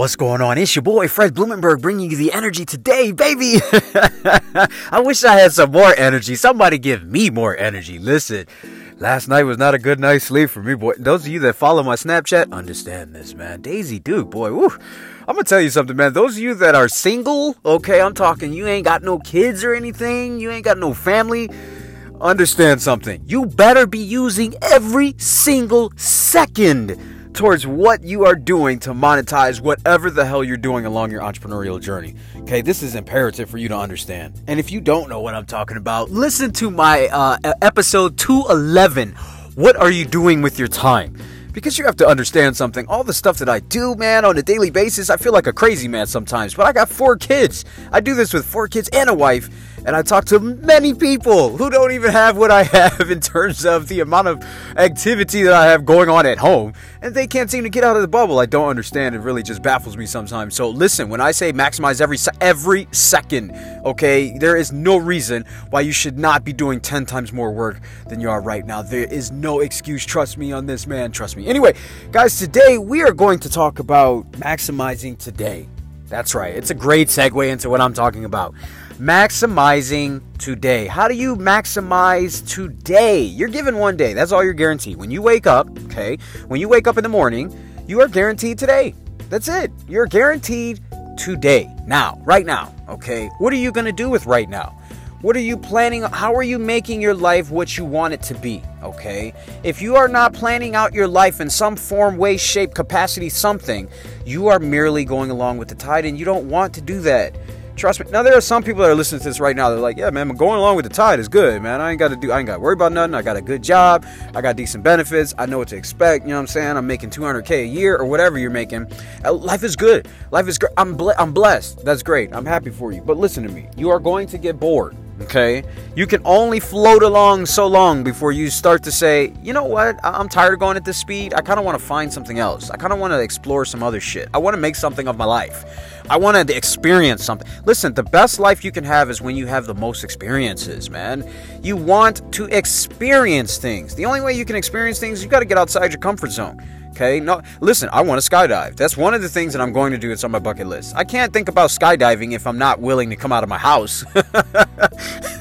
What's going on? It's your boy Fred Blumenberg bringing you the energy today, baby. I wish I had some more energy. Somebody give me more energy. Listen, last night was not a good night's sleep for me, boy. Those of you that follow my Snapchat understand this, man. Daisy Duke, boy. Woo. I'm gonna tell you something, man. Those of you that are single, okay, I'm talking, you ain't got no kids or anything, you ain't got no family. Understand something. You better be using every single second towards what you are doing to monetize whatever the hell you're doing along your entrepreneurial journey. Okay, this is imperative for you to understand. And if you don't know what I'm talking about, listen to my uh, episode 211. What are you doing with your time? Because you have to understand something. All the stuff that I do, man, on a daily basis, I feel like a crazy man sometimes. But I got four kids. I do this with four kids and a wife and I talk to many people who don't even have what I have in terms of the amount of activity that I have going on at home, and they can't seem to get out of the bubble. I don't understand. It really just baffles me sometimes. So listen, when I say maximize every every second, okay, there is no reason why you should not be doing 10 times more work than you are right now. There is no excuse. Trust me on this, man. Trust me. Anyway, guys, today we are going to talk about maximizing today. That's right. It's a great segue into what I'm talking about maximizing today. How do you maximize today? You're given one day. That's all you're guaranteed. When you wake up, okay, when you wake up in the morning, you are guaranteed today. That's it. You're guaranteed today. Now, right now, okay? What are you going to do with right now? What are you planning? How are you making your life what you want it to be? Okay? If you are not planning out your life in some form, way, shape, capacity, something, you are merely going along with the tide and you don't want to do that. Trust me. Now there are some people that are listening to this right now. They're like, "Yeah, man, going along with the tide is good, man. I ain't got to do. I ain't got to worry about nothing. I got a good job. I got decent benefits. I know what to expect. You know what I'm saying? I'm making 200k a year or whatever you're making. Uh, life is good. Life is great. I'm ble- I'm blessed. That's great. I'm happy for you. But listen to me. You are going to get bored. Okay? You can only float along so long before you start to say, you know what? I'm tired of going at this speed. I kind of want to find something else. I kind of want to explore some other shit. I want to make something of my life. I want to experience something. Listen, the best life you can have is when you have the most experiences, man. You want to experience things. The only way you can experience things, you got to get outside your comfort zone. Okay, no, listen, I want to skydive. That's one of the things that I'm going to do. It's on my bucket list. I can't think about skydiving if I'm not willing to come out of my house.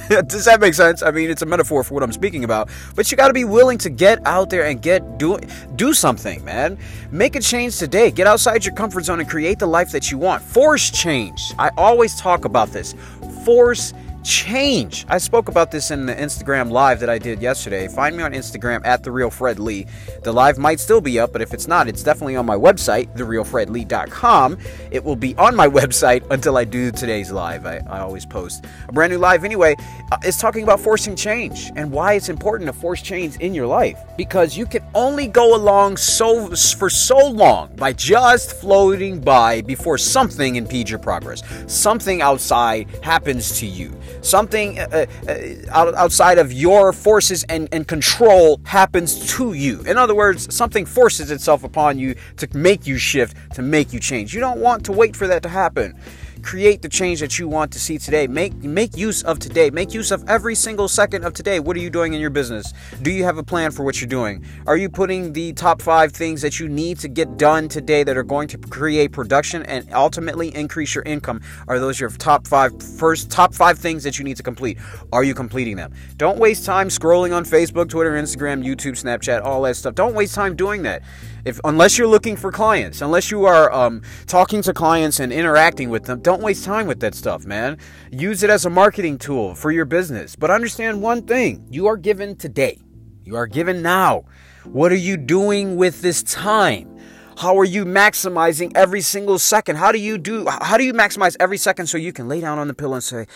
Does that make sense? I mean, it's a metaphor for what I'm speaking about. But you got to be willing to get out there and get do do something, man. Make a change today. Get outside your comfort zone and create the life that you want. Force change. I always talk about this. Force change. I spoke about this in the Instagram live that I did yesterday. Find me on Instagram at the real Fred Lee. The live might still be up, but if it's not, it's definitely on my website, therealfredlee.com. It will be on my website until I do today's live. I, I always post a brand new live anyway. Uh, it's talking about forcing change and why it's important to force change in your life because you can only go along so for so long by just floating by before something impedes your progress. Something outside happens to you something uh, uh, outside of your forces and, and control happens to you. In other words, something forces itself upon you to make you shift, to make you change. You don't want to wait for that to happen create the change that you want to see today. Make make use of today. Make use of every single second of today. What are you doing in your business? Do you have a plan for what you're doing? Are you putting the top 5 things that you need to get done today that are going to create production and ultimately increase your income? Are those your top 5 first top 5 things that you need to complete? Are you completing them? Don't waste time scrolling on Facebook, Twitter, Instagram, YouTube, Snapchat, all that stuff. Don't waste time doing that if unless you're looking for clients, unless you are um, talking to clients and interacting with them, don't waste time with that stuff, man. Use it as a marketing tool for your business. But understand one thing: you are given today. You are given now. What are you doing with this time? How are you maximizing every single second? How do you do how do you maximize every second so you can lay down on the pillow and say,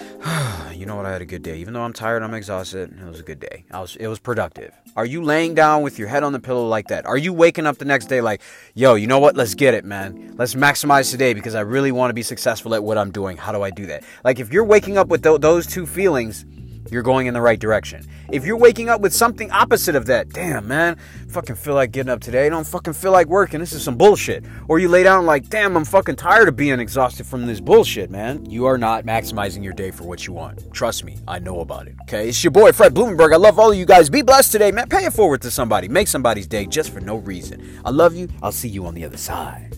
you know what, I had a good day. Even though I'm tired, I'm exhausted. It was a good day. I was it was productive. Are you laying down with your head on the pillow like that? Are you waking up the next day like, yo, you know what? Let's get it, man. Let's maximize today because I really want to be successful at what I'm doing. How do I do that? Like if you're waking up with th- those two feelings, you're going in the right direction. If you're waking up with something opposite of that, damn man, fucking feel like getting up today. I don't fucking feel like working. This is some bullshit. Or you lay down like, damn, I'm fucking tired of being exhausted from this bullshit, man. You are not maximizing your day for what you want. Trust me, I know about it. Okay, it's your boy Fred Blumenberg. I love all of you guys. Be blessed today, man. Pay it forward to somebody. Make somebody's day just for no reason. I love you. I'll see you on the other side.